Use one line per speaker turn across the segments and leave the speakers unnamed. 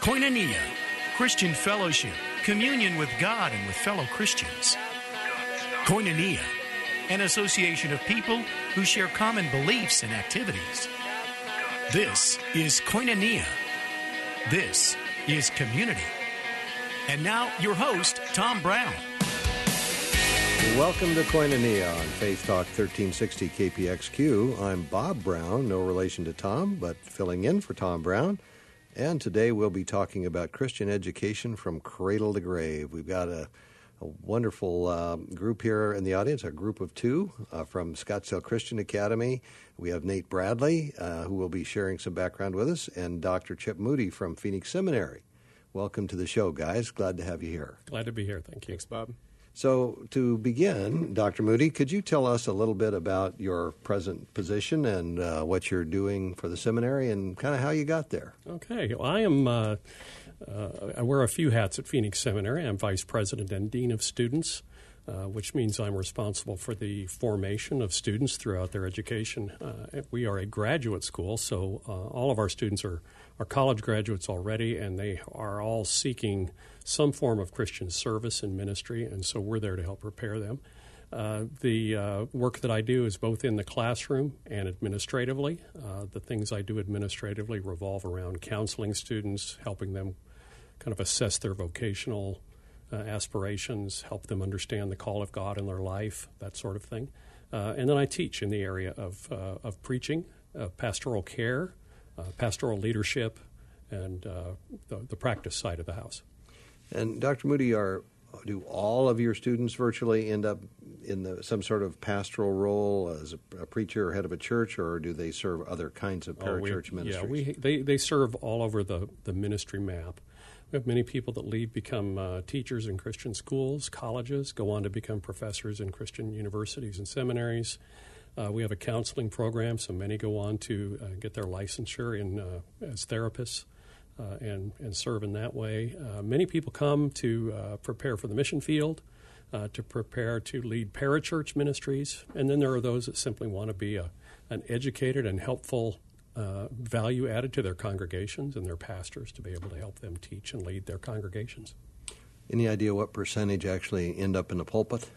Koinonia, Christian fellowship, communion with God and with fellow Christians. Koinonia, an association of people who share common beliefs and activities. This is Koinonia. This is community. And now, your host, Tom Brown.
Welcome to Koinonia on Faith Talk 1360 KPXQ. I'm Bob Brown, no relation to Tom, but filling in for Tom Brown. And today we'll be talking about Christian education from cradle to grave. We've got a, a wonderful uh, group here in the audience, a group of two uh, from Scottsdale Christian Academy. We have Nate Bradley, uh, who will be sharing some background with us, and Dr. Chip Moody from Phoenix Seminary. Welcome to the show, guys. Glad to have you here.
Glad to be here. Thank you.
Thanks, Bob.
So, to begin, Dr. Moody, could you tell us a little bit about your present position and uh, what you're doing for the seminary and kind of how you got there?
Okay. Well, I am. Uh, uh, I wear a few hats at Phoenix Seminary. I'm vice president and dean of students, uh, which means I'm responsible for the formation of students throughout their education. Uh, we are a graduate school, so uh, all of our students are, are college graduates already, and they are all seeking some form of Christian service and ministry, and so we're there to help prepare them. Uh, the uh, work that I do is both in the classroom and administratively. Uh, the things I do administratively revolve around counseling students, helping them kind of assess their vocational uh, aspirations, help them understand the call of God in their life, that sort of thing. Uh, and then I teach in the area of, uh, of preaching, pastoral care, pastoral leadership, and the, the practice side of the house.
And Dr. Moody, are do all of your students virtually end up in the, some sort of pastoral role as a, a, preacher or head of a church, or do they serve other kinds of parachurch
oh, we,
ministries?
Yeah, we, they, they serve all over the, the ministry map. We have many people that leave, become uh, teachers in Christian schools, colleges, go on to become professors in Christian universities and seminaries. Uh, we have a counseling program, so many go on to uh, get their licensure in, uh, as therapists uh, and, and serve in that way. Uh, many people come to prepare for the mission field, to prepare to lead parachurch ministries, and then there are those that simply want to be a, an educated and helpful uh, value added to their congregations and their pastors to be able to help them teach and lead their congregations.
Any idea what percentage actually end up in the pulpit?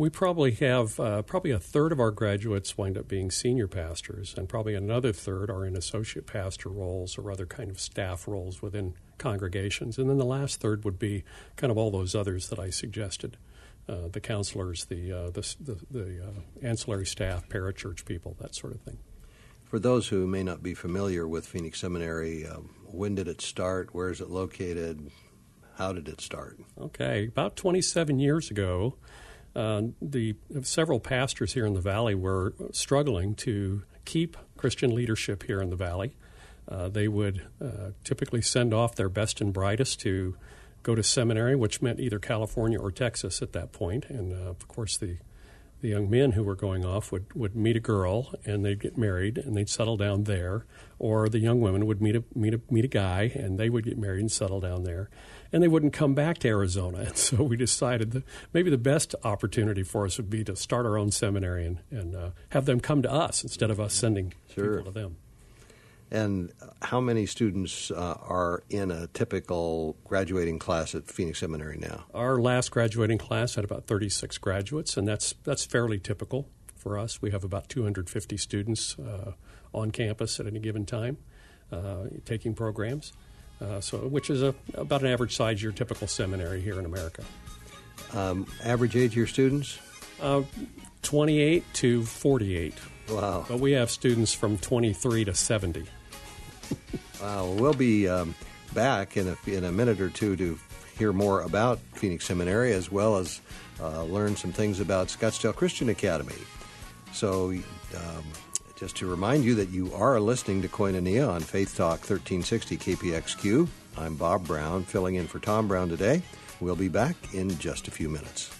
We probably have uh, probably a third of our graduates wind up being senior pastors, and probably another third are in associate pastor roles or other kind of staff roles within congregations. And then the last third would be kind of all those others that I suggested. Uh, the counselors, the uh, the, the, the uh, ancillary staff, parachurch people, that sort of thing.
For those who may not be familiar with Phoenix Seminary, um, when did it start? Where is it located? How did it start?
Okay, about 27 years ago, uh, the several pastors here in the valley were struggling to keep Christian leadership here in the valley. Uh, they would uh, typically send off their best and brightest to go to seminary, which meant either California or Texas at that point. And uh, of course, the the young men who were going off would, would meet a girl and they'd get married and they'd settle down there, or the young women would meet a meet a meet a guy and they would get married and settle down there and they wouldn't come back to Arizona. And so we decided that maybe the best opportunity for us would be to start our own seminary and, and uh, have them come to us instead of us sending sure. people to them.
And how many students uh, are in a typical graduating class at Phoenix Seminary now?
Our last graduating class had about 36 graduates, and that's that's fairly typical for us. We have about 250 students uh, on campus at any given time uh, taking programs. Uh, so which is a, about an average size your typical seminary here in America.
Um, average age of your students?
Uh, 28 to 48.
Wow.
But we have students from 23 to 70.
wow. We'll be um, back in a, in a minute or two to hear more about Phoenix Seminary as well as uh, learn some things about Scottsdale Christian Academy. So um, just to remind you that you are listening to Koinonia on Faith Talk 1360 KPXQ. I'm Bob Brown, filling in for Tom Brown today. We'll be back in just a few minutes.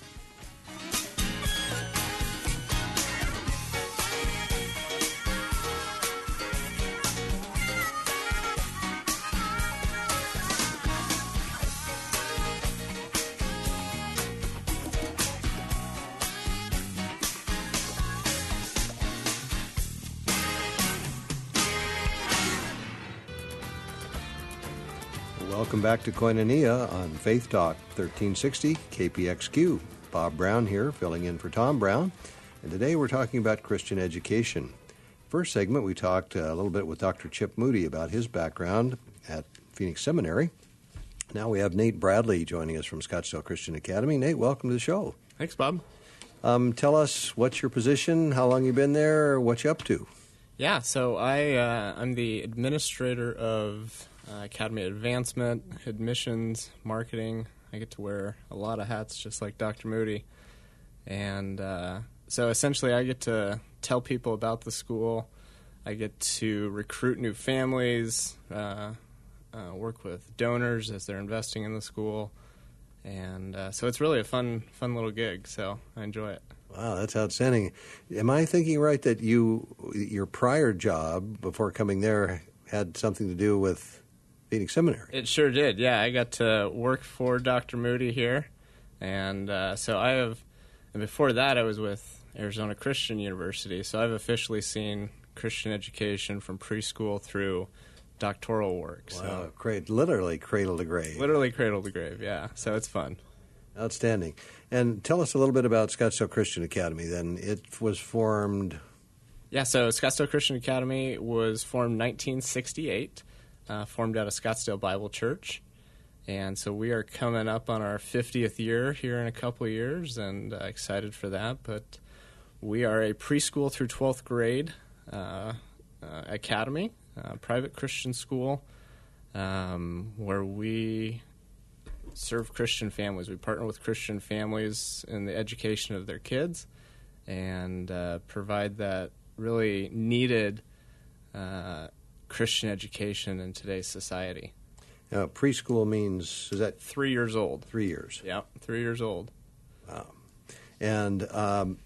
Back to Koinonia on Faith Talk 1360 KPXQ. Bob Brown here, filling in for Tom Brown. And today we're talking about Christian education. First segment, we talked a little bit with Dr. Chip Moody about his background at Phoenix Seminary. Now we have Nate Bradley joining us from Scottsdale Christian Academy. Nate, welcome to the show.
Thanks, Bob.
Um, tell us what's your position, how long you've been there, what you up to.
Yeah, so I uh, I'm the administrator of uh, Academy Advancement, admissions, marketing. I get to wear a lot of hats, just like Dr. Moody, and uh, so essentially I get to tell people about the school. I get to recruit new families, uh, uh, work with donors as they're investing in the school and uh, so it's really a fun fun little gig. So I enjoy it.
Wow, that's outstanding. Am I thinking right that you your prior job before coming there had something to do with Phoenix Seminary?
It sure did. Yeah, I got to work for Dr. Moody here, and uh, so I have. And before that, I was with Arizona Christian University. So I've officially seen Christian education from preschool through doctoral work.
Wow,
so
great! Literally cradle to grave.
Literally cradle to grave. Yeah, so it's fun.
Outstanding. And tell us a little bit about Scottsdale Christian Academy. Then it was formed.
Yeah, so Scottsdale Christian Academy was formed 1968, uh, formed out of Scottsdale Bible Church. And so we are coming up on our 50th year here in a couple years and uh, excited for that. But we are a preschool through 12th grade uh, uh academy uh, private Christian school um, where we serve Christian families. We partner with Christian families in the education of their kids and uh, provide that really needed Christian education in today's society.
Now, preschool means is that
three years old?
Three years.
Yeah, three years old.
Wow. And um,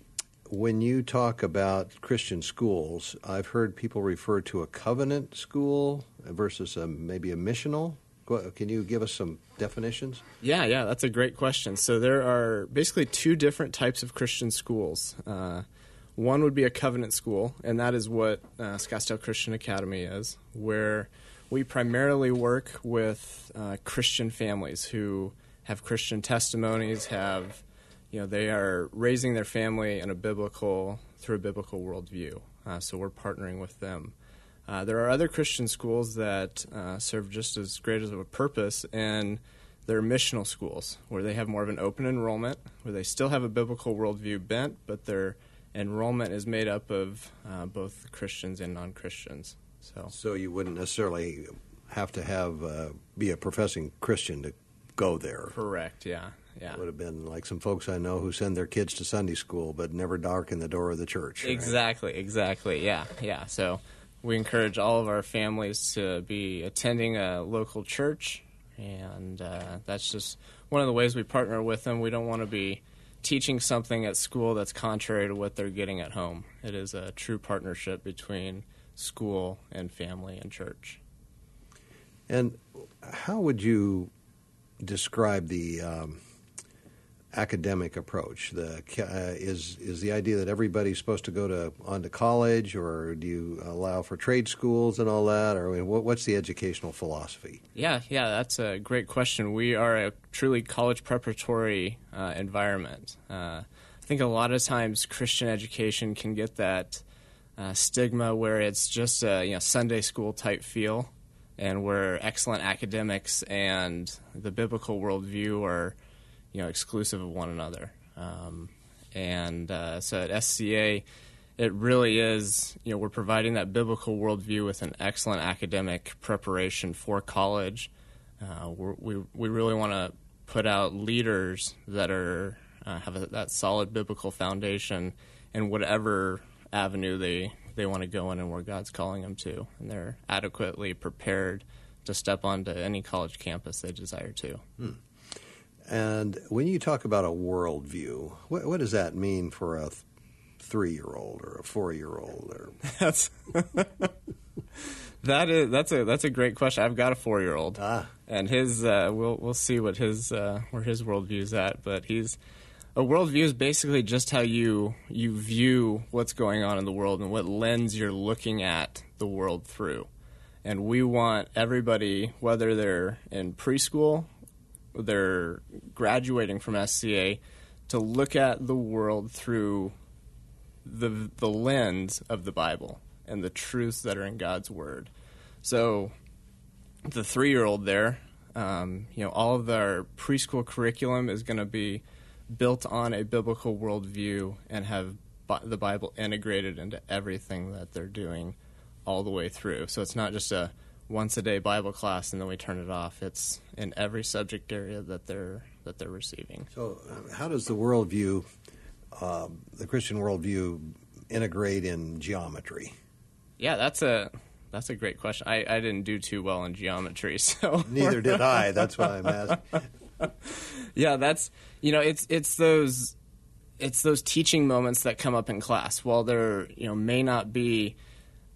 when you talk about Christian schools, I've heard people refer to a covenant school versus a, maybe a missional. Can you give us some definitions?
Yeah, yeah, that's a great question. So there are basically two different types of Christian schools. Uh, one would be a covenant school, and that is what uh, Scottsdale Christian Academy is, where we primarily work with uh, Christian families who have Christian testimonies, have you know they are raising their family in a biblical through a biblical worldview. Uh, so we're partnering with them. Uh, there are other Christian schools that uh, serve just as great as a purpose, and they're missional schools where they have more of an open enrollment, where they still have a biblical worldview bent, but their enrollment is made up of uh, both Christians and non Christians. So,
so you wouldn't necessarily have to have uh, be a professing Christian to go there.
Correct. Yeah. Yeah.
It would have been like some folks I know who send their kids to Sunday school but never darken the door of the church.
Right? Exactly, exactly. Yeah, yeah. So we encourage all of our families to be attending a local church, and uh, that's just one of the ways we partner with them. We don't want to be teaching something at school that's contrary to what they're getting at home. It is a true partnership between school and family and church.
And how would you describe the um, academic approach? The uh, is is the idea that everybody's supposed to go to on to college, or do you allow for trade schools and all that, or I mean, what, what's the educational philosophy?
Yeah, yeah, that's a great question. We are a truly college preparatory uh, environment. Uh, I think a lot of times Christian education can get that uh, stigma where it's just a you know Sunday school type feel, and where excellent academics and the biblical worldview are you know exclusive of one another. Um, and uh, so at SCA, it really is you know we're providing that biblical worldview with an excellent academic preparation for college. Uh, we we really want to put out leaders that are uh, have a, that solid biblical foundation in whatever avenue they they want to go in and where God's calling them to, and they're adequately prepared to step onto any college campus they desire to.
Hmm. And when you talk about a worldview, what, what does that mean for a th- three-year-old or a four-year-old? Or
that's that is that's a that's a great question. I've got a four-year-old,
ah.
and his uh, we'll we'll see what his uh, where his worldview's at. But he's a worldview is basically just how you you view what's going on in the world and what lens you're looking at the world through. And we want everybody, whether they're in preschool, they're graduating from SCA, to look at the world through the the lens of the Bible and the truths that are in God's Word. So, the three year old there, um, you know, all of their preschool curriculum is going to be built on a biblical worldview and have the Bible integrated into everything that they're doing all the way through. So it's not just a once a day Bible class and then we turn it off. It's in every subject area that they're that they're receiving.
So, uh, how does the worldview, uh, the Christian worldview, integrate in geometry?
Yeah, that's a that's a great question. I, I didn't do too well in geometry, so
neither did I. That's why I'm asking.
yeah, that's you know it's it's those it's those teaching moments that come up in class. While there you know may not be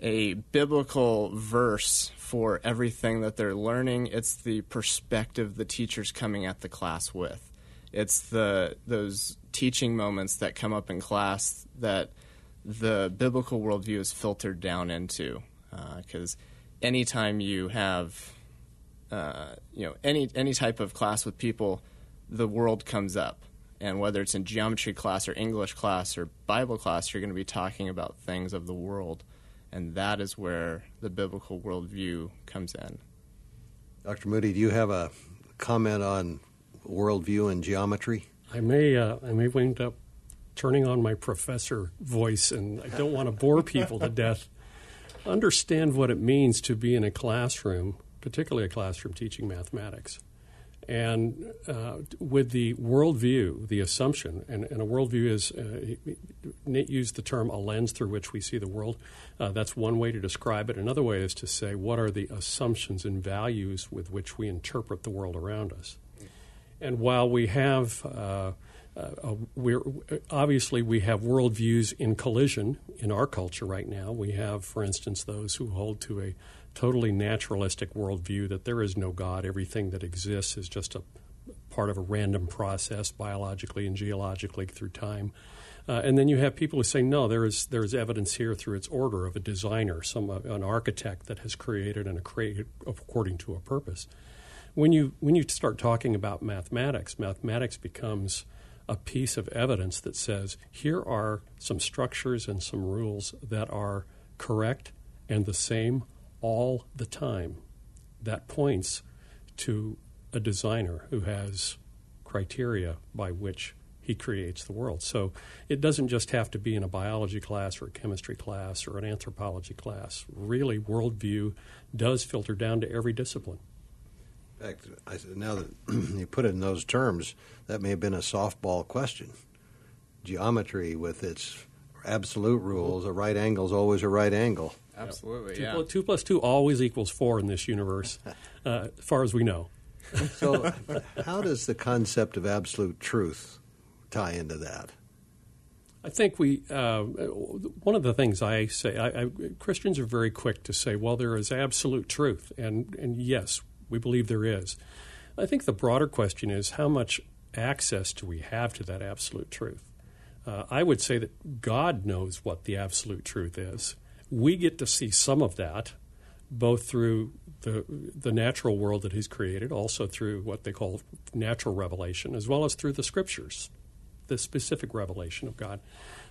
a biblical verse for everything that they're learning, it's the perspective the teacher's coming at the class with. It's the those teaching moments that come up in class that the biblical worldview is filtered down into. Because uh, anytime you have uh, you know any any type of class with people, the world comes up, and whether it's in geometry class or English class or Bible class, you're going to be talking about things of the world, and that is where the biblical worldview comes in.
Dr. Moody, do you have a comment on worldview and geometry?
I may uh, I may wind up turning on my professor voice, and I don't want to bore people to death. Understand what it means to be in a classroom particularly a classroom teaching mathematics. And uh, with the worldview, the assumption, and, and a worldview is, uh, Nate used the term a lens through which we see the world. Uh, that's one way to describe it. Another way is to say what are the assumptions and values with which we interpret the world around us. And while we have uh, uh, we're obviously we have worldviews in collision in our culture right now. We have, for instance, those who hold to a totally naturalistic worldview that there is no God. Everything that exists is just a part of a random process, biologically and geologically through time. Uh, and then you have people who say, no, there is there is evidence here through its order of a designer, some uh, an architect that has created and created according to a purpose. When you when you start talking about mathematics, mathematics becomes a piece of evidence that says here are some structures and some rules that are correct and the same all the time. That points to a designer who has criteria by which he creates the world. So it doesn't just have to be in a biology class or a chemistry class or an anthropology class. Really, worldview does filter down to every discipline.
In fact, I, now that you put it in those terms, that may have been a softball question. Geometry, with its absolute rules, a right angle is always a right angle.
Absolutely.
Two,
yeah.
plus, two plus two always equals four in this universe, uh, as far as we know.
so, how does the concept of absolute truth tie into that?
I think we. Uh, one of the things I say, I, I, Christians are very quick to say, "Well, there is absolute truth," and and yes, we believe there is. I think the broader question is how much access do we have to that absolute truth? Uh, I would say that God knows what the absolute truth is we get to see some of that both through the the natural world that he's created, also through what they call natural revelation, as well as through the scriptures, the specific revelation of God.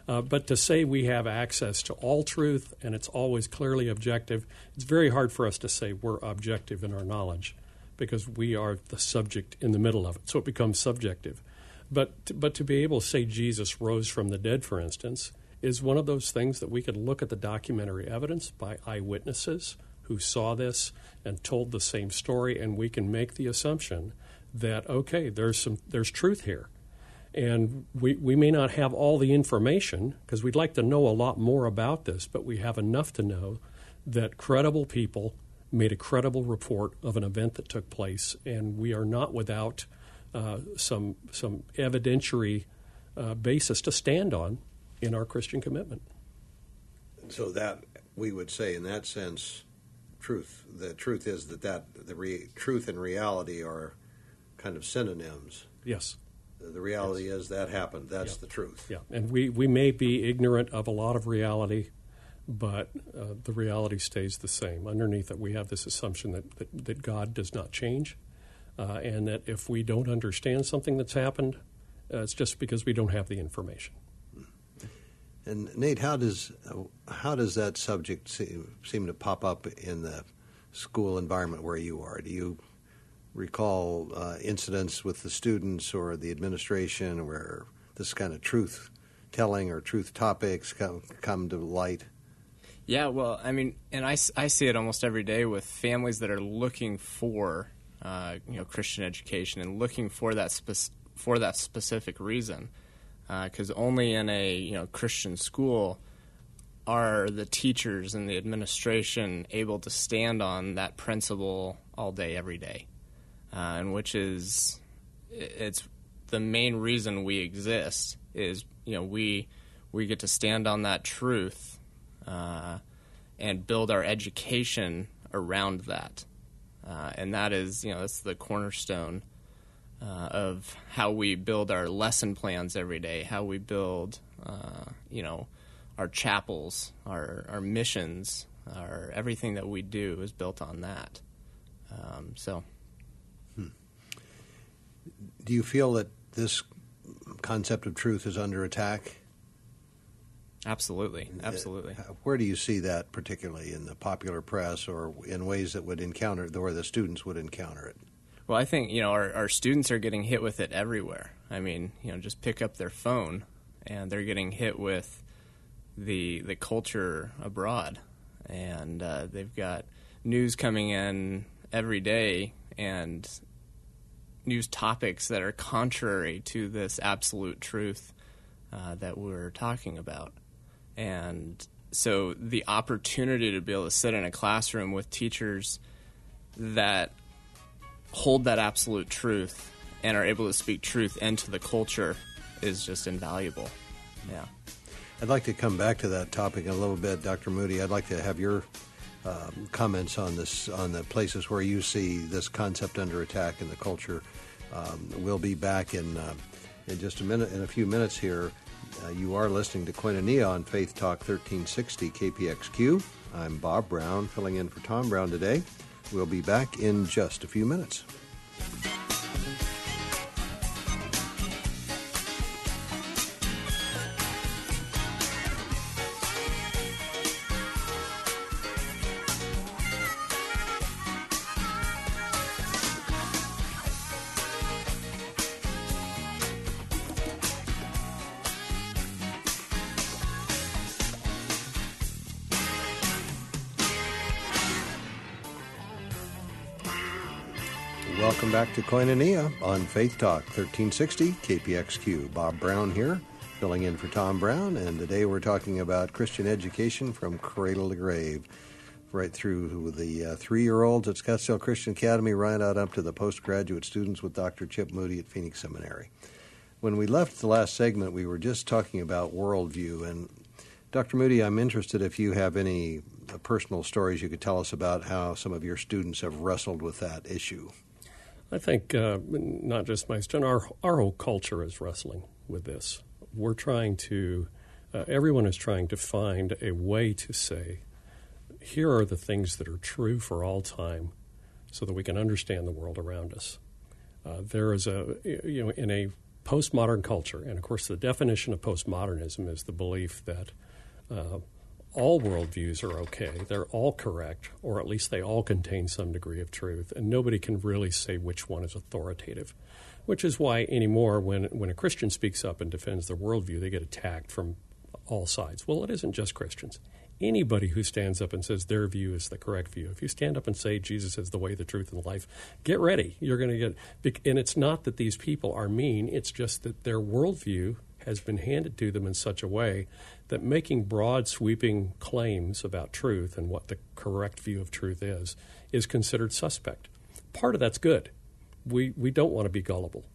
Uh, but to say we have access to all truth and it's always clearly objective, it's very hard for us to say we're objective in our knowledge because we are the subject in the middle of it. So it becomes subjective. But but to be able to say Jesus rose from the dead, for instance, is one of those things that we could look at the documentary evidence by eyewitnesses who saw this and told the same story, and we can make the assumption that okay, there's some there's truth here. And we, we may not have all the information because we'd like to know a lot more about this, but we have enough to know that credible people made a credible report of an event that took place, and we are not without uh, some some evidentiary uh, basis to stand on in our Christian commitment.
So that we would say, in that sense, truth. The truth is that that the re- truth and reality are kind of synonyms.
Yes.
The, reality yes. is that happened. That's
yeah.
the truth.
Yeah, and we we may be ignorant of a lot of reality, but uh, the reality stays the same. Underneath it, we have this assumption that, that, that God does not change, uh, and that if we don't understand something that's happened, uh, it's just because we don't have the information.
And Nate, how does how does that subject seem, seem to pop up in the school environment where you are? Do you recall uh, incidents with the students or the administration where this kind of truth telling or truth topics come, come to light?
Yeah, well, I mean, and I, I see it almost every day with families that are looking for, uh, you know, Christian education and looking for that spe- for that specific reason, because uh, only in a you know Christian school are the teachers and the administration able to stand on that principle all day, every day, uh, and which is it's the main reason we exist is you know we we get to stand on that truth uh, and build our education around that. Uh, and that is, you know, that's the cornerstone uh, of how we build our lesson plans every day, how we build, uh, you know, our chapels, our, our missions, our everything that we do is built on that. Um, so, hmm.
do you feel that this concept of truth is under attack?
Absolutely, uh, absolutely.
Where do you see that, particularly in the popular press, or in ways that would encounter, or the students would encounter it?
Well, I think you know our, our students are getting hit with it everywhere. I mean, you know, just pick up their phone, and they're getting hit with the the culture abroad, and uh, they've got news coming in every day, and news topics that are contrary to this absolute truth uh, that we're talking about. And so the opportunity to be able to sit in a classroom with teachers that hold that absolute truth and are able to speak truth into the culture is just invaluable. Yeah.
I'd like to come back to that topic in a little bit, Dr. Moody. I'd like to have your um, comments on this, on the places where you see this concept under attack in the culture. Um, we'll be back in uh, in just a minute, in a few minutes here. Uh, you are listening to Koinonia on Faith Talk 1360 KPXQ. I'm Bob Brown, filling in for Tom Brown today. We'll be back in just a few minutes. Back to Koinonia on Faith Talk 1360 KPXQ. Bob Brown here, filling in for Tom Brown, and today we're talking about Christian education from cradle to grave, right through the uh, three year olds at Scottsdale Christian Academy, right out up to the postgraduate students with Dr. Chip Moody at Phoenix Seminary. When we left the last segment, we were just talking about worldview, and Dr. Moody, I'm interested if you have any uh, personal stories you could tell us about how some of your students have wrestled with that issue.
I think uh, not just my student, our, our whole culture is wrestling with this. We're trying to, uh, everyone is trying to find a way to say, here are the things that are true for all time so that we can understand the world around us. Uh, there is a, you know, in a postmodern culture, and of course, the definition of postmodernism is the belief that uh, all worldviews are okay. They're all correct, or at least they all contain some degree of truth, and nobody can really say which one is authoritative. Which is why anymore, when, when a Christian speaks up and defends their worldview, they get attacked from all sides. Well, it isn't just Christians. Anybody who stands up and says their view is the correct view, if you stand up and say Jesus is the way, the truth, and the life, get ready. You're going to get. And it's not that these people are mean, it's just that their worldview has been handed to them in such a way that making broad, sweeping claims about truth and what the correct view of truth is is considered suspect. Part of that's good. We, we don't want to be gullible.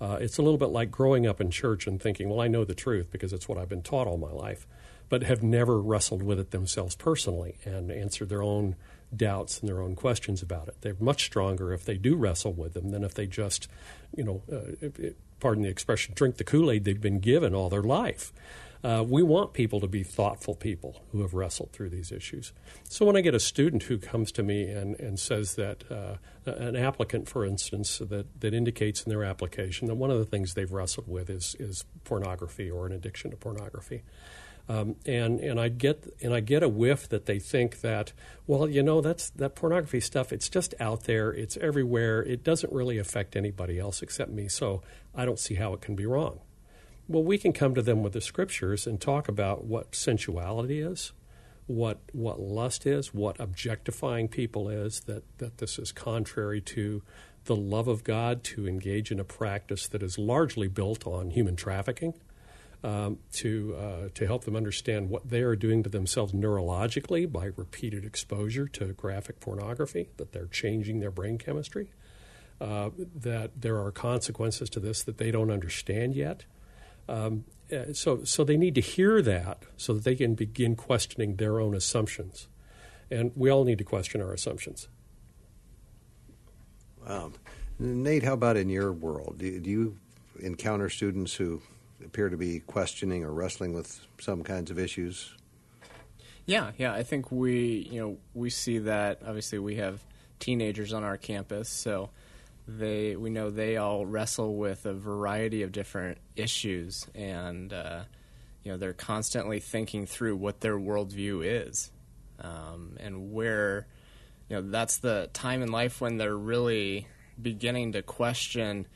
Uh, it's a little bit like growing up in church and thinking, well, I know the truth because it's what I've been taught all my life, but have never wrestled with it themselves personally and answered their own doubts and their own questions about it. They're much stronger if they do wrestle with them than if they just, you know, uh, it, it, pardon the expression, drink the Kool Aid they've been given all their life. Uh, we want people to be thoughtful people who have wrestled through these issues. So when I get a student who comes to me and, and says that, uh, an applicant, for instance, that, that indicates in their application that one of the things they've wrestled with is, is pornography or an addiction to pornography. Um, and and I get and I get a whiff that they think that well you know that's that pornography stuff it's just out there it's everywhere it doesn't really affect anybody else except me so I don't see how it can be wrong. Well, we can come to them with the scriptures and talk about what sensuality is, what what lust is, what objectifying people is, that, that this is contrary to the love of God to engage in a practice that is largely built on human trafficking, um, to uh, to help them understand what they are doing to themselves neurologically by repeated exposure to graphic pornography, that they're changing their brain chemistry, uh, that there are consequences to this that they don't understand yet. Um, uh, so, so they need to hear that so that they can begin questioning their own assumptions. And we all need to question our assumptions.
Wow. Nate, how about in your world? Do, do you encounter students who appear to be questioning or wrestling with some kinds of issues?
Yeah, yeah. I think we, you know, we see that. Obviously, we have teenagers on our campus, so they we know they all wrestle with a variety of different issues, and uh, you know they're constantly thinking through what their worldview is, um, and where you know that's the time in life when they're really beginning to question.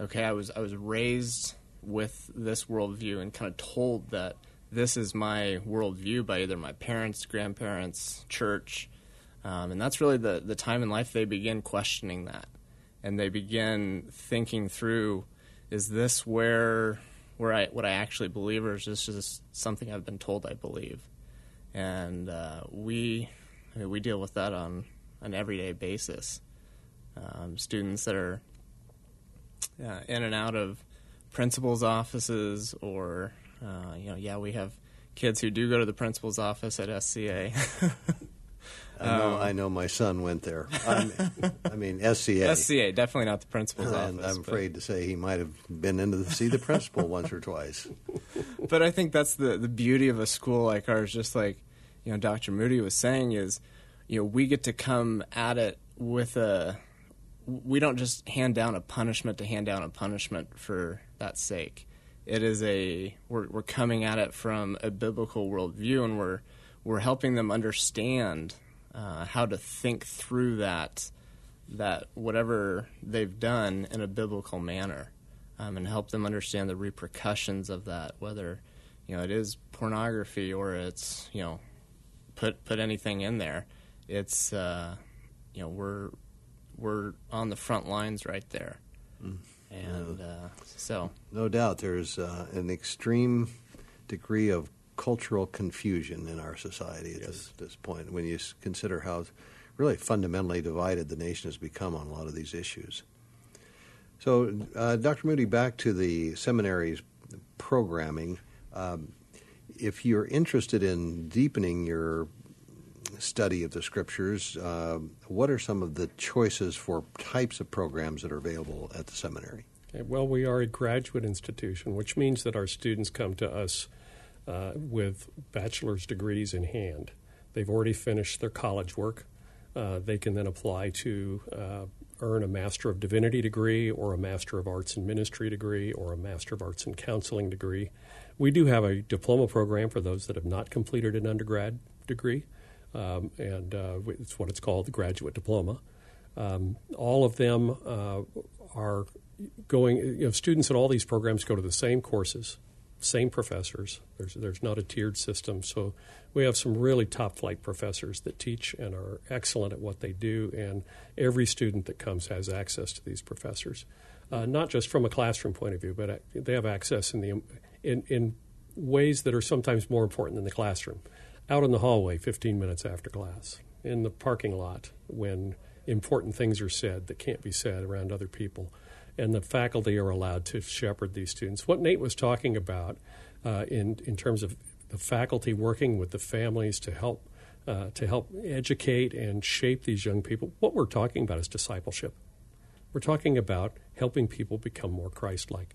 Okay, I was I was raised with this worldview and kind of told that this is my worldview by either my parents, grandparents, church, um, and that's really the the time in life they begin questioning that. And they begin thinking through is this where where I what I actually believe or is this just something I've been told I believe? And uh, we I mean, we deal with that on an everyday basis. Um, students that are uh, in and out of principals offices or uh, you know yeah we have kids who do go to the principal's office at SCA
I know, um, I know my son went there. I'm, i mean, SCA.
SCA, definitely not the principal's
and
office.
I'm afraid to say he might have been in to see the principal once or twice.
But I think that's the, the beauty of a school like ours, just like, you know, Dr. Moody was saying is, you know, we get to come at it with a, we don't just hand down a punishment to hand down a punishment for that sake. It is a, we're, we're coming at it from a biblical worldview and we're, we're helping them understand uh, how to think through that that whatever they've done in a biblical manner, um, and help them understand the repercussions of that, whether you know it is pornography or it's you know put put anything in there. It's uh, you know we're we're on the front lines right there, mm. and uh, so
no doubt there's uh, an extreme degree of cultural confusion in our society at yes. this, this, point when you consider how really fundamentally divided the nation has become on a lot of these issues. So, uh, Dr. Moody, back to the seminary's programming. Um, if you're interested in deepening your study of the scriptures, uh, what are some of the choices for types of programs that are available at the seminary?
Okay, well, we are a graduate institution, which means that our students come to us uh, with bachelor's degrees in hand. They've already finished their college work. Uh, they can then apply to uh, earn a Master of Divinity degree or a Master of Arts in Ministry degree or a Master of Arts in Counseling degree. We do have a diploma program for those that have not completed an undergrad degree, um, and uh, it's what it's called the graduate diploma. Um, all of them uh, are going, you know, students in all these programs go to the same courses same professors. There's there's not a tiered system, so we have some really top flight professors that teach and are excellent at what they do, and every student that comes has access to these professors, uh, not just from a classroom point of view, but they have access in the in in ways that are sometimes more important than the classroom. Out in the hallway, 15 minutes after class, in the parking lot when important things are said that can't be said around other people and the faculty are allowed to shepherd these students. What Nate was talking about uh, in in terms of the faculty working with the families to help uh, to help educate and shape these young people. What we're talking about is discipleship. We're talking about helping people become more Christ-like.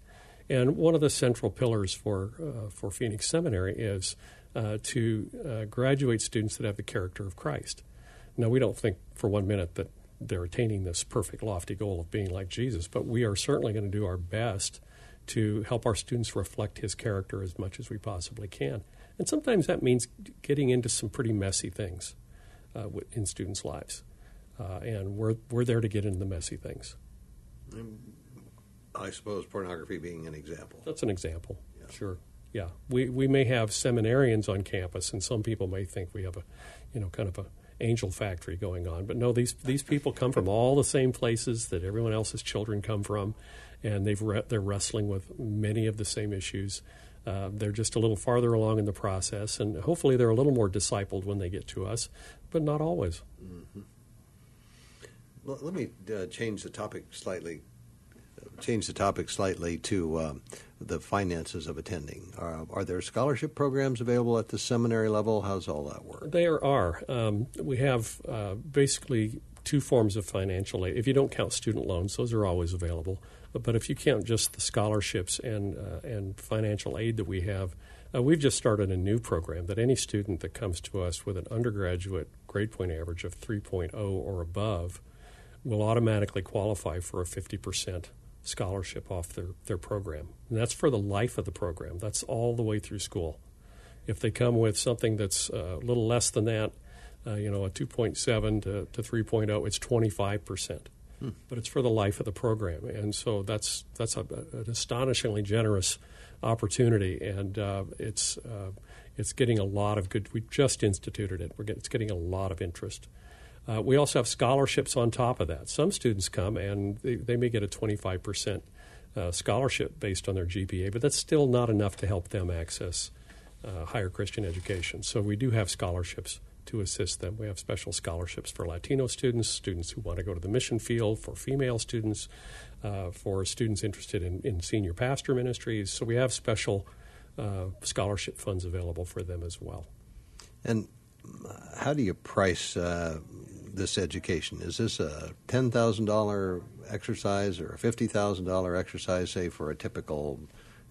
And one of the central pillars for, uh, for Phoenix Seminary is uh, to uh, graduate students that have the character of Christ. Now, we don't think for one minute that they're attaining this perfect, lofty goal of being like Jesus, but we are certainly going to do our best to help our students reflect his character as much as we possibly can. And sometimes that means getting into some pretty messy things uh, in students' lives. Uh, and we're, we're there to get into the messy things.
I suppose pornography being an example.
That's an example, yeah. sure. Yeah, we, we may have seminarians on campus, and some people may think we have a, you know, kind of a angel factory going on. But no, these these people come from all the same places that everyone else's children come from, and they've re- they're wrestling with many of the same issues. Uh, they're just a little farther along in the process, and hopefully they're a little more discipled when they get to us, but not always. Mm-hmm.
Well, let me uh, change the topic slightly. Change the topic slightly to um, the finances of attending. Uh, are there scholarship programs available at the seminary level? How's all that work?
There are. Um, we have uh, basically two forms of financial aid. If you don't count student loans, those are always available. But if you count just the scholarships and uh, and financial aid that we have, uh, we've just started a new program that any student that comes to us with an undergraduate grade point average of 3.0 or above will automatically qualify for a 50% scholarship off their, their program. And that's for the life of the program. That's all the way through school. If they come with something that's uh, a little less than that, uh, you know, a 2.7 to, to 3.0, it's 25%. Hmm. But it's for the life of the program. And so that's, that's a, an astonishingly generous opportunity. And uh, it's, uh, it's getting a lot of good, we just instituted it. We're getting, it's getting a lot of interest. Uh, we also have scholarships on top of that. Some students come and they, they may get a 25% uh, scholarship based on their GPA, but that's still not enough to help them access uh, higher Christian education. So we do have scholarships to assist them. We have special scholarships for Latino students, students who want to go to the mission field, for female students, uh, for students interested in, in, senior pastor ministries. So we have special uh, scholarship funds available for them as well.
And how do you price uh, this education? Is this a ten thousand dollar exercise or a fifty thousand dollar exercise, say for a typical?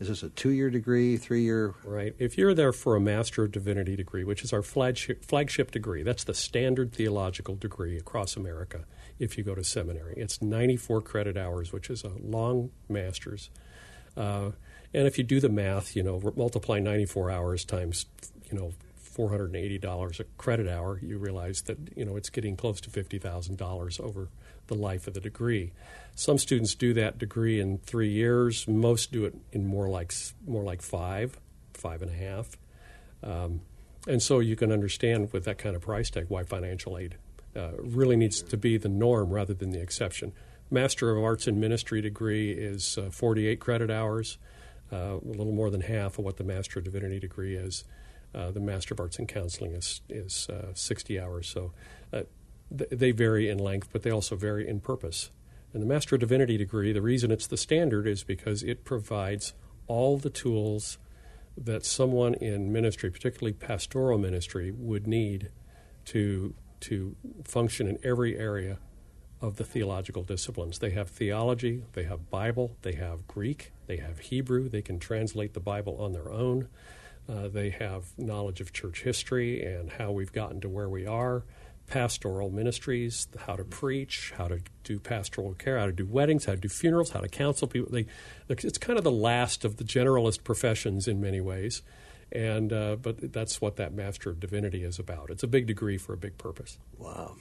Is this a two-year degree, three-year?
Right. If you're there for a Master of Divinity degree, which is our flagship, flagship degree, that's the standard theological degree across America. If you go to seminary, it's 94 credit hours, which is a long master's. Uh, and if you do the math, you know, multiply 94 hours times, you know, $480 a credit hour, you realize that you know it's getting close to $50,000 over the life of the degree. Some students do that degree in three years. Most do it in more like more like five, five and a half. Um, and so you can understand with that kind of price tag why financial aid uh, really needs to be the norm rather than the exception. Master of Arts in Ministry degree is uh, 48 credit hours, uh, a little more than half of what the Master of Divinity degree is. Uh, the Master of Arts in Counseling is is uh, 60 hours, so uh, th- they vary in length, but they also vary in purpose. And the Master of Divinity degree, the reason it's the standard is because it provides all the tools that someone in ministry, particularly pastoral ministry, would need to to function in every area of the theological disciplines. They have theology, they have Bible, they have Greek, they have Hebrew, they can translate the Bible on their own. Uh, they have knowledge of church history and how we've gotten to where we are, pastoral ministries, how to preach, how to do pastoral care, how to do weddings, how to do funerals, how to counsel people. They, it's kind of the last of the generalist professions in many ways. And uh, but that's what that Master of Divinity is about. It's a big degree for a big purpose.
Wow.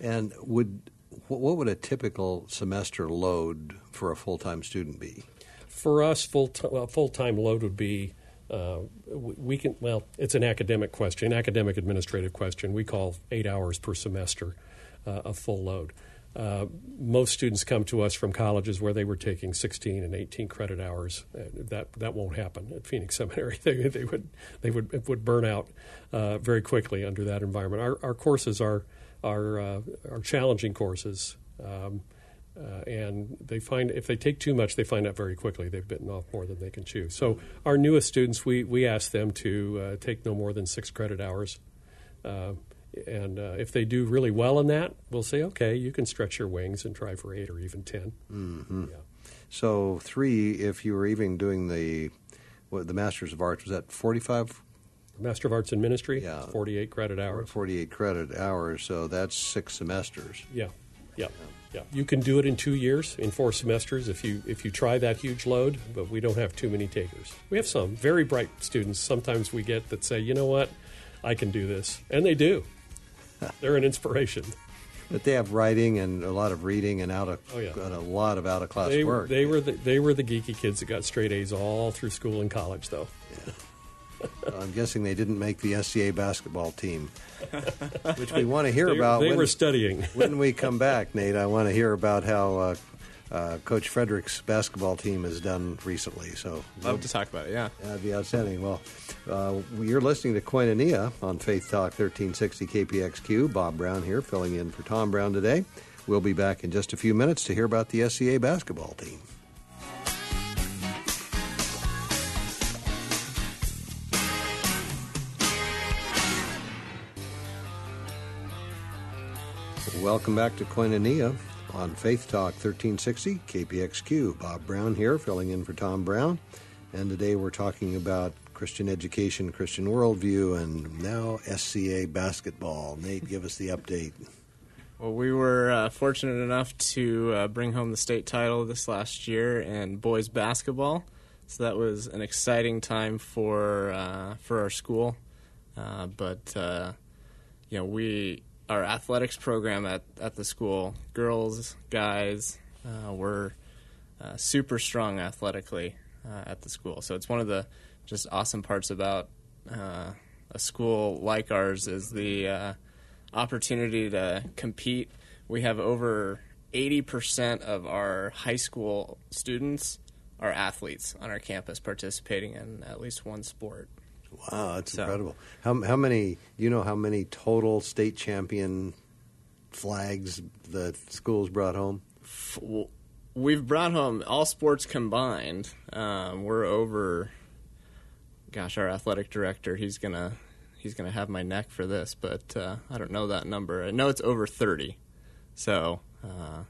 And would what would a typical semester load for a full time student be?
For us, full full time load would be uh, we can well it's an academic question academic administrative question we call eight hours per semester uh, a full load uh, most students come to us from colleges where they were taking 16 and 18 credit hours. Uh, that that won't happen at Phoenix Seminary. They, they would they would would burn out uh, very quickly under that environment. Our, our courses are are uh, are challenging courses. Um, uh, and they find if they take too much, they find out very quickly they've bitten off more than they can chew. So our newest students, we we ask them to uh, take no more than six credit hours uh, And uh, if they do really well in that, we'll say, okay, you can stretch your wings and try for eight or even 10.
Mm-hmm.
Yeah.
So three, if you were even doing the what, the Masters of Arts, was that 45
Master of Arts in Ministry,
Yeah.
48 credit hours.
48 credit hours? So that's six semesters.
Yeah, yeah, yeah. You can do it in two years, in four semesters, if you if you try that huge load. But we don't have too many takers. We have some very bright students. Sometimes we get that say, you know what, I can do this, and they do. They're an inspiration.
But they have writing and a lot of reading and out of
Oh, yeah.
and a lot of out of class work.
they were the, they were the geeky kids that got straight A's all through school and college, though.
I'm guessing they didn't make the SCA basketball team, which we want to hear
They,
about.
they
when,
were studying.
when we come back, Nate. I want to hear about how uh, uh, Coach Frederick's basketball team has done recently. So
Love to talk about it. Yeah.
That'd be outstanding. Well, uh, you're listening to Koinonia on Faith Talk 1360 KPXQ. Bob Brown here, filling in for Tom Brown today. We'll be back in just a few minutes to hear about the SCA basketball team. Welcome back to Koinonia on Faith Talk 1360 KPXQ. Bob Brown here, filling in for Tom Brown. And today we're talking about Christian education, Christian worldview, and now SCA basketball. Nate, give us the update.
Well, we were uh, fortunate enough to uh, bring home the state title this last year in boys basketball. So that was an exciting time for uh, for our school. Uh, but uh, you know, we our athletics program at, at the school, girls, guys, uh, were uh, super strong athletically uh, at the school. So it's one of the just awesome parts about uh, a school like ours is the uh, opportunity to compete. We have over 80% of our high school students are athletes on our campus participating in at least one sport.
Wow, that's
So-
incredible. How, how many, do you know how many total state champion flags the school's brought home?
F- We've brought home all sports combined. Um, we're over. Gosh, our athletic director, he's gonna he's gonna have my neck for this, but uh, I don't know that number. I know it's over thirty. So uh,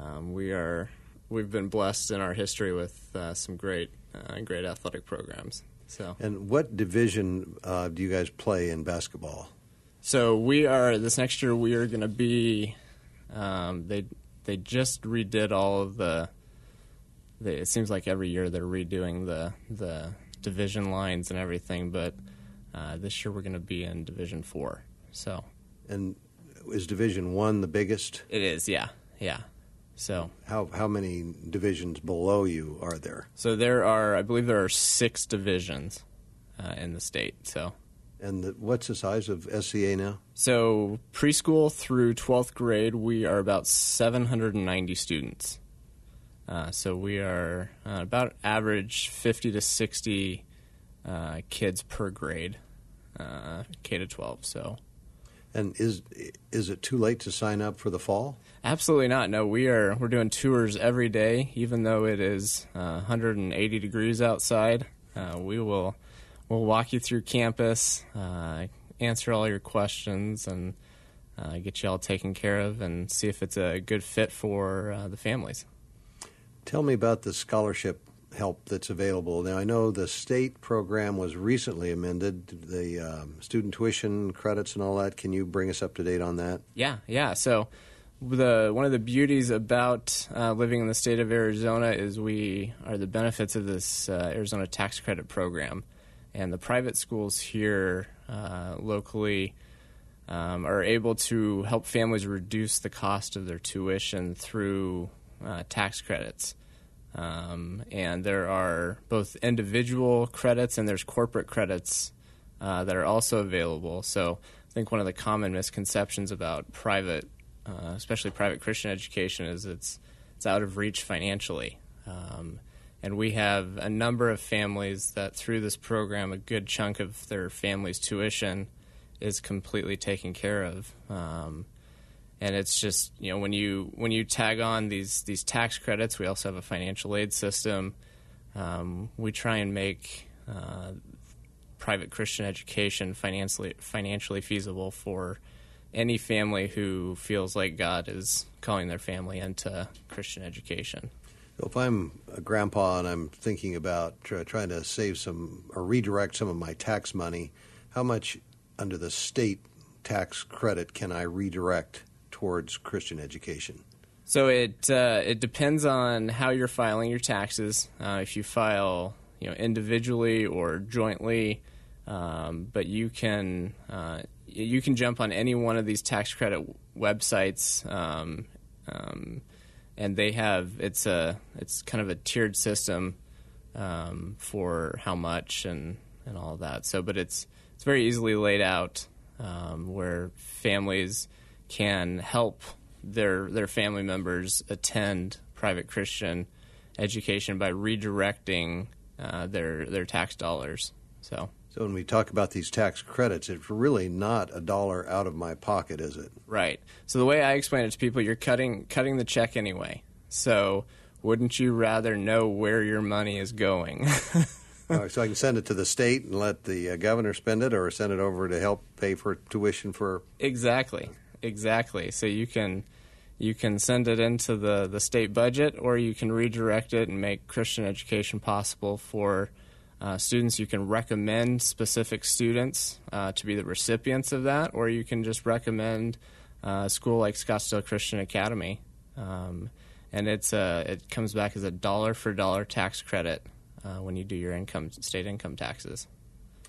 um, we are we've been blessed in our history with uh, some great uh, great athletic programs. So
And what division uh, do you guys play in basketball?
So we are this next year. We are going to be. Um, they they just redid all of the. They, it seems like every year they're redoing the the division lines and everything, but uh, this year we're going to be in Division Four. So
And is Division One the biggest?
it is, yeah, yeah. So
How how many divisions below you are there?
so there are, I believe there are six divisions uh, in the state. So
And the, what's the size of SCA now?
So preschool through 12th grade, we are about 790 students. Uh, so we are uh, about average 50 to 60 uh, kids per grade, uh, K to 12. So
And is is it too late to sign up for the fall?
absolutely not. No, we are we're doing tours every day, even though it is uh, 180 degrees outside. Uh, we will we'll walk you through campus, uh, answer all your questions, and uh, get you all taken care of, and see if it's a good fit for uh, the families.
Tell me about the scholarship help that's available. Now, I know the state program was recently amended, the um, student tuition credits and all that. Can you bring us up to date on that?
Yeah, yeah. So the one of the beauties about uh, living in the state of Arizona is we are the benefits of this uh, Arizona tax credit program, and the private schools here uh, locally um, are able to help families reduce the cost of their tuition through uh, tax credits. Um, and there are both individual credits and there's corporate credits uh, that are also available. So I think one of the common misconceptions about private, uh, especially private Christian education, is it's it's out of reach financially. Um, and we have a number of families that through this program, a good chunk of their family's tuition is completely taken care of. Um, and it's just you know when you when you tag on these these tax credits, we also have a financial aid system. Um, we try and make uh, private Christian education financially financially feasible for any family who feels like God is calling their family into Christian education.
If I'm a grandpa and I'm thinking about try, trying to save some or redirect some of my tax money, how much under the state tax credit can I redirect towards Christian education?
So it uh, it depends on how you're filing your taxes. Uh, if you file you know individually or jointly, um, but you can uh, you can jump on any one of these tax credit websites, um, um, and they have it's a it's kind of a tiered system um, for how much and and all that. So, but it's it's very easily laid out um, where families can help their their family members attend private Christian education by redirecting uh, their their tax dollars. So.
So when we talk about these tax credits, it's really not a dollar out of my pocket, is it?
Right. So the way I explain it to people, you're cutting cutting the check anyway. So wouldn't you rather know where your money is going?
uh, so I can send it to the state and let the uh, governor spend it, or send it over to help pay for tuition for.
Exactly exactly. So you can you can send it into the, the state budget, or you can redirect it and make Christian education possible for uh, students. You can recommend specific students uh, to be the recipients of that, or you can just recommend uh, a school like Scottsdale Christian Academy. Um, and it's a, it comes back as a dollar for dollar tax credit uh, when you do your income state income taxes.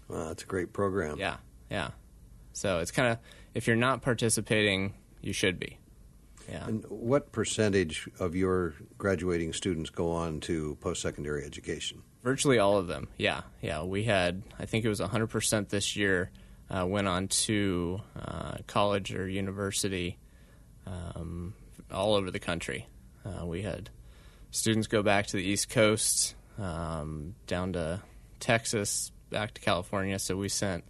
Wow, that's a great program.
Yeah, yeah. So it's kind of if you're not participating, you should be. Yeah.
And what percentage of your graduating students go on to post secondary education?
Virtually all of them. Yeah, yeah. We had, I think it was 100% this year, uh, went on to uh, college or university um, all over the country. Uh, we had students go back to the East Coast, um, down to Texas, back to California. So we sent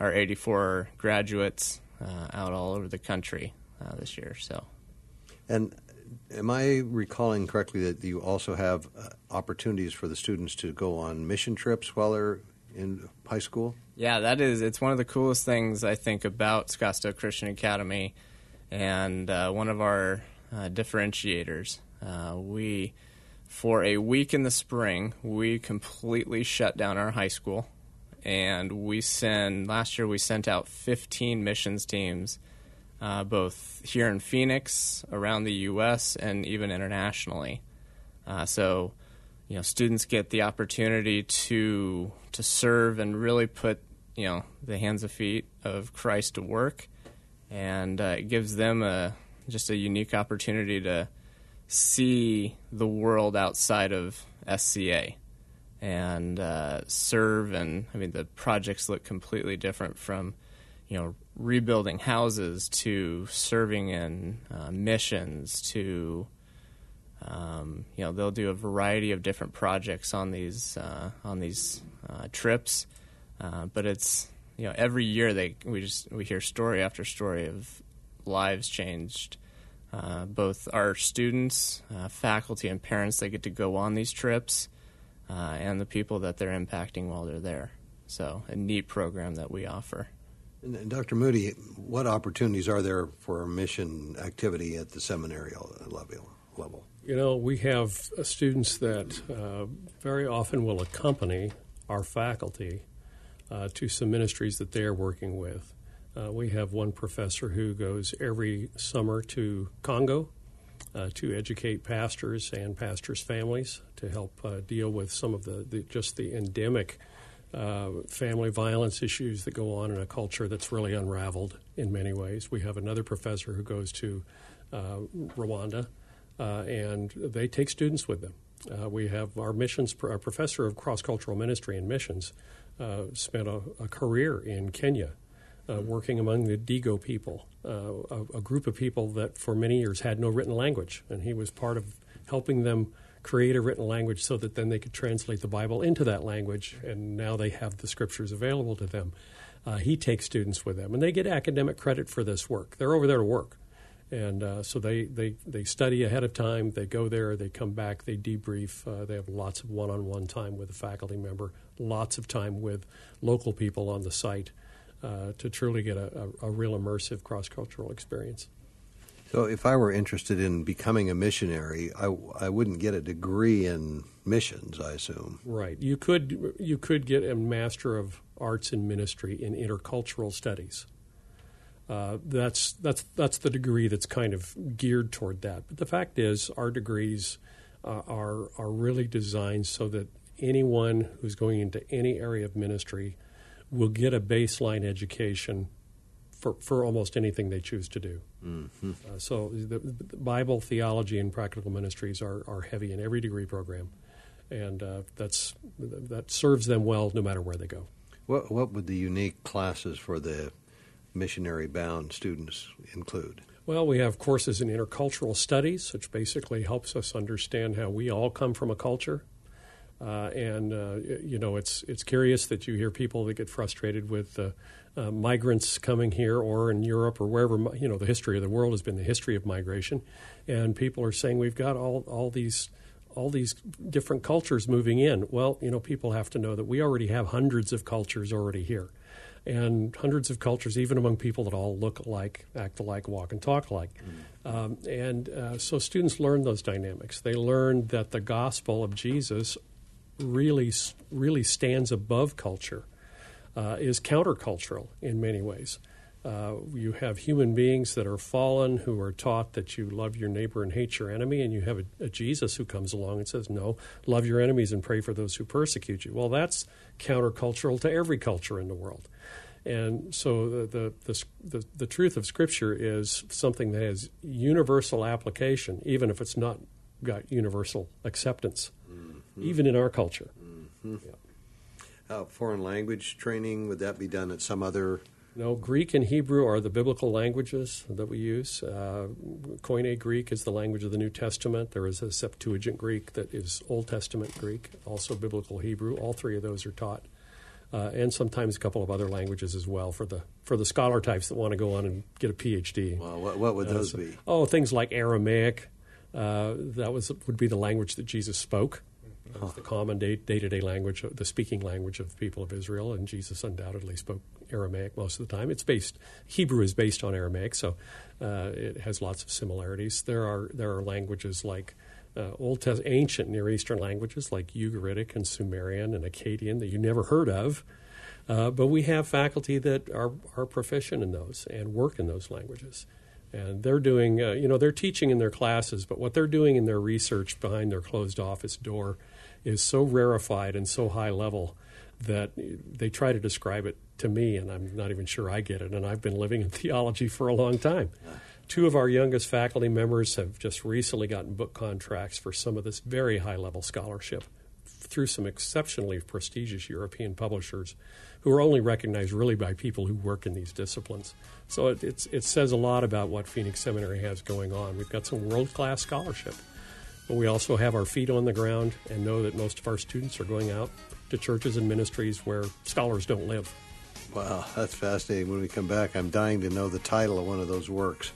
our 84 graduates uh, out all over the country uh, this year. So,
and am I recalling correctly that you also have uh, opportunities for the students to go on mission trips while they're in high school?
Yeah, that is. It's one of the coolest things I think about Scottsdale Christian Academy, and uh, one of our uh, differentiators. Uh, we, for a week in the spring, we completely shut down our high school and we send last year we sent out 15 missions teams uh, both here in phoenix around the us and even internationally. Uh, so you know students get the opportunity to to serve and really put you know the hands and feet of christ to work. And uh, it gives them a just a unique opportunity to see the world outside of sca and uh, serve. And I mean, the projects look completely different from, you know, rebuilding houses to serving in uh, missions to, um, you know, they'll do a variety of different projects on these uh, on these uh, trips. Uh, but it's you know every year they we just we hear story after story of lives changed. Uh, both our students, faculty, and parents they get to go on these trips uh, and the people that they're impacting while they're there. So, a neat program that we offer.
And, and Dr. Moody, what opportunities are there for mission activity at the seminary level?
You know, we have students that uh, very often will accompany our faculty uh, to some ministries that they're working with. Uh, we have one professor who goes every summer to Congo uh, to educate pastors and pastors' families to help uh, deal with some of the, the just the endemic uh, family violence issues that go on in a culture that's really unraveled in many ways. We have another professor who goes to uh, Rwanda, uh, and they take students with them. Uh, we have our missions, our professor of cross cultural ministry and missions, spent a, a career in Kenya uh, working among the Digo people, uh, a, a, group of people that for many years had no written language. And he was part of helping them create a written language so that then they could translate the Bible into that language. And now they have the scriptures available to them. Uh, he takes students with them, and they get academic credit for this work. They're over there to work. And uh, so they, they, they study ahead of time, they go there, they come back, they debrief, uh, they have lots of one on one time with a faculty member, lots of time with local people on the site uh, to truly get a, a, a real immersive cross cultural experience.
So, if I were interested in becoming a missionary, I, I wouldn't get a degree in missions, I assume.
Right. You could you could get a Master of Arts in Ministry in Intercultural Studies. Uh, that's that's that's the degree that's kind of geared toward that. But the fact is, our degrees uh, are are really designed so that anyone who's going into any area of ministry will get a baseline education for, for almost anything they choose to do. Mm-hmm. Uh, so the, the, Bible, theology, and practical ministries are, are heavy in every degree program, and uh, that's that serves them well no matter where they go.
What what would the unique classes for the missionary bound students include?
Well, we have courses in intercultural studies, which basically helps us understand how we all come from a culture. Uh, and uh, you know, it's it's curious that you hear people that get frustrated with uh, uh, migrants coming here, or in Europe, or wherever. You know, the history of the world has been the history of migration, and people are saying we've got all all these all these different cultures moving in. Well, you know, people have to know that we already have hundreds of cultures already here and hundreds of cultures, even among people that all look alike, act alike, walk and talk alike. Mm-hmm. Um, and uh, so students learn those dynamics. They learn that the gospel of Jesus really, really stands above culture, uh, is countercultural in many ways. Uh, you have human beings that are fallen who are taught that you love your neighbor and hate your enemy, and you have a, a, Jesus who comes along and says, No, love your enemies and pray for those who persecute you. Well, that's countercultural to every culture in the world. And so the, the, the, the, the truth of Scripture is something that has universal application, even if it's not got universal acceptance, mm-hmm. even in our culture. Mm-hmm.
Yeah. Uh, foreign language training, would that be done at some other
no, Greek and Hebrew are the biblical languages that we use. Uh, Koine Greek is the language of the New Testament. There is a Septuagint Greek that is Old Testament Greek, also biblical Hebrew. All three of those are taught, uh, and sometimes a couple of other languages as well for the for the scholar types that want to go on and get a PhD.
Well, what, what would uh, those so, be?
Oh, things like Aramaic. Uh, that was would be the language that Jesus spoke. It the common day to day language, the speaking language of the people of Israel, and Jesus undoubtedly spoke Aramaic most of the time. It's based Hebrew is based on Aramaic, so uh, it has lots of similarities. There are there are languages like uh, Old Test, ancient Near Eastern languages like Ugaritic and Sumerian and Akkadian that you never heard of, uh, but we have faculty that are are proficient in those and work in those languages. And they're doing, uh, you know, they're teaching in their classes, but what they're doing in their research behind their closed office door is so rarefied and so high level that they try to describe it to me, and I'm not even sure I get it. And I've been living in theology for a long time. Two of our youngest faculty members have just recently gotten book contracts for some of this very high level scholarship through some exceptionally prestigious European publishers who are only recognized really by people who work in these disciplines. So it, it says a lot about what Phoenix Seminary has going on. We've got some world class scholarship. But we also have our feet on the ground and know that most of our students are going out to churches and ministries where scholars don't live.
Wow, that's fascinating. When we come back, I'm dying to know the title of one of those works.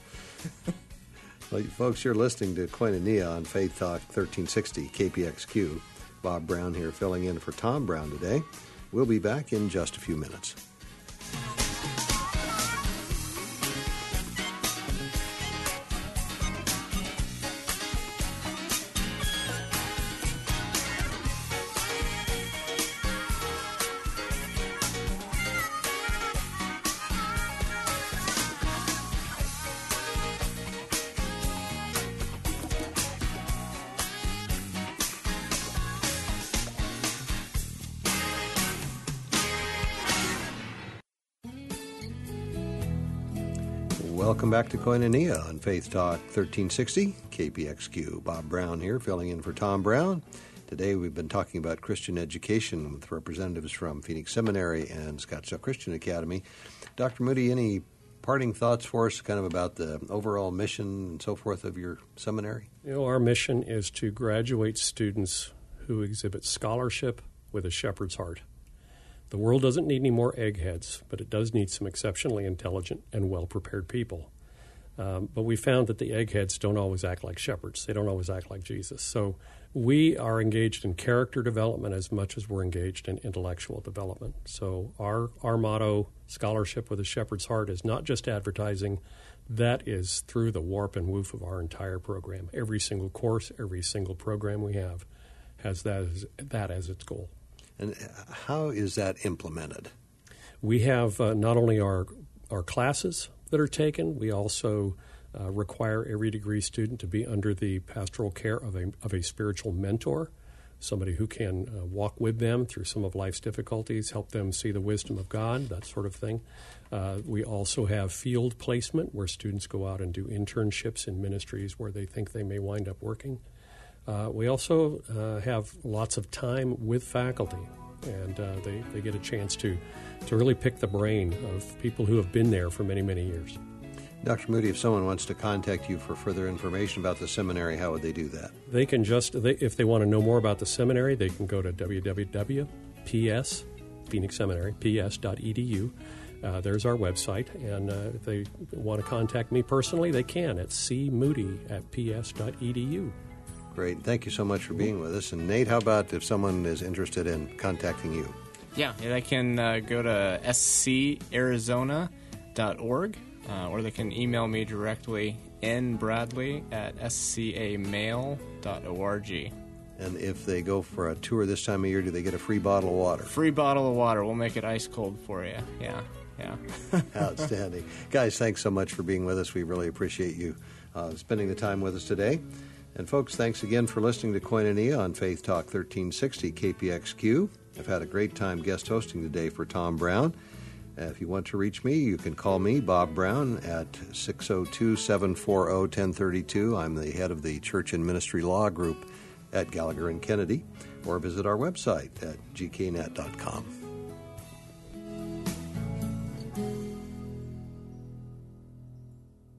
well, folks, you're listening to Koinonia on Faith Talk 1360 KPXQ. Bob Brown here filling in for Tom Brown today. We'll be back in just a few minutes. Welcome back to Koinonia on Faith Talk 1360, KPXQ. Bob Brown here, filling in for Tom Brown. Today we've been talking about Christian education with representatives from Phoenix Seminary and Scottsdale Christian Academy. Dr. Moody, any parting thoughts for us kind of about the overall mission and so forth of your seminary?
You know, our mission is to graduate students who exhibit scholarship with a shepherd's heart. The world doesn't need any more eggheads, but it does need some exceptionally intelligent and well prepared people. Um, but we found that the eggheads don't always act like shepherds. They don't always act like Jesus. So we are engaged in character development as much as we're engaged in intellectual development. So our our motto, scholarship with a shepherd's heart, is not just advertising. That is through the warp and woof of our entire program. Every single course, every single program we have has that as, that as its goal.
And how is that implemented?
We have uh, not only our our classes that are taken, we also uh, require every degree student to be under the pastoral care of a, of a spiritual mentor, somebody who can uh, walk with them through some of life's difficulties, help them see the wisdom of God, that sort of thing. Uh, we also have field placement where students go out and do internships in ministries where they think they may wind up working. Uh, we also uh, have lots of time with faculty, and uh, they, they get a chance to, to really pick the brain of people who have been there for many, many years.
Dr. Moody, if someone wants to contact you for further information about the seminary, how would they do that?
They can just, they, if they want to know more about the seminary, they can go to www.ps, Phoenix Seminary, ps.edu. Uh, there's our website, and uh, if they want to contact me personally, they can at cmoody at ps.edu.
Great. Thank you so much for being with us. And Nate, how about if someone is interested in contacting you?
Yeah, they can uh, go to scarizona.org uh, or they can email me directly nbradley at scamail.org.
And if they go for a tour this time of year, do they get a free bottle of water?
Free bottle of water. We'll make it ice cold for you. Yeah, yeah.
Outstanding. Guys, thanks so much for being with us. We really appreciate you uh, spending the time with us today. And folks, thanks again for listening to Koinonia on Faith Talk 1360 KPXQ. I've had a great time guest hosting today for Tom Brown. Uh, if you want to reach me, you can call me, Bob Brown, at 602 740 1032. I'm the head of the Church and Ministry Law Group at Gallagher and Kennedy, or visit our website at gknet.com.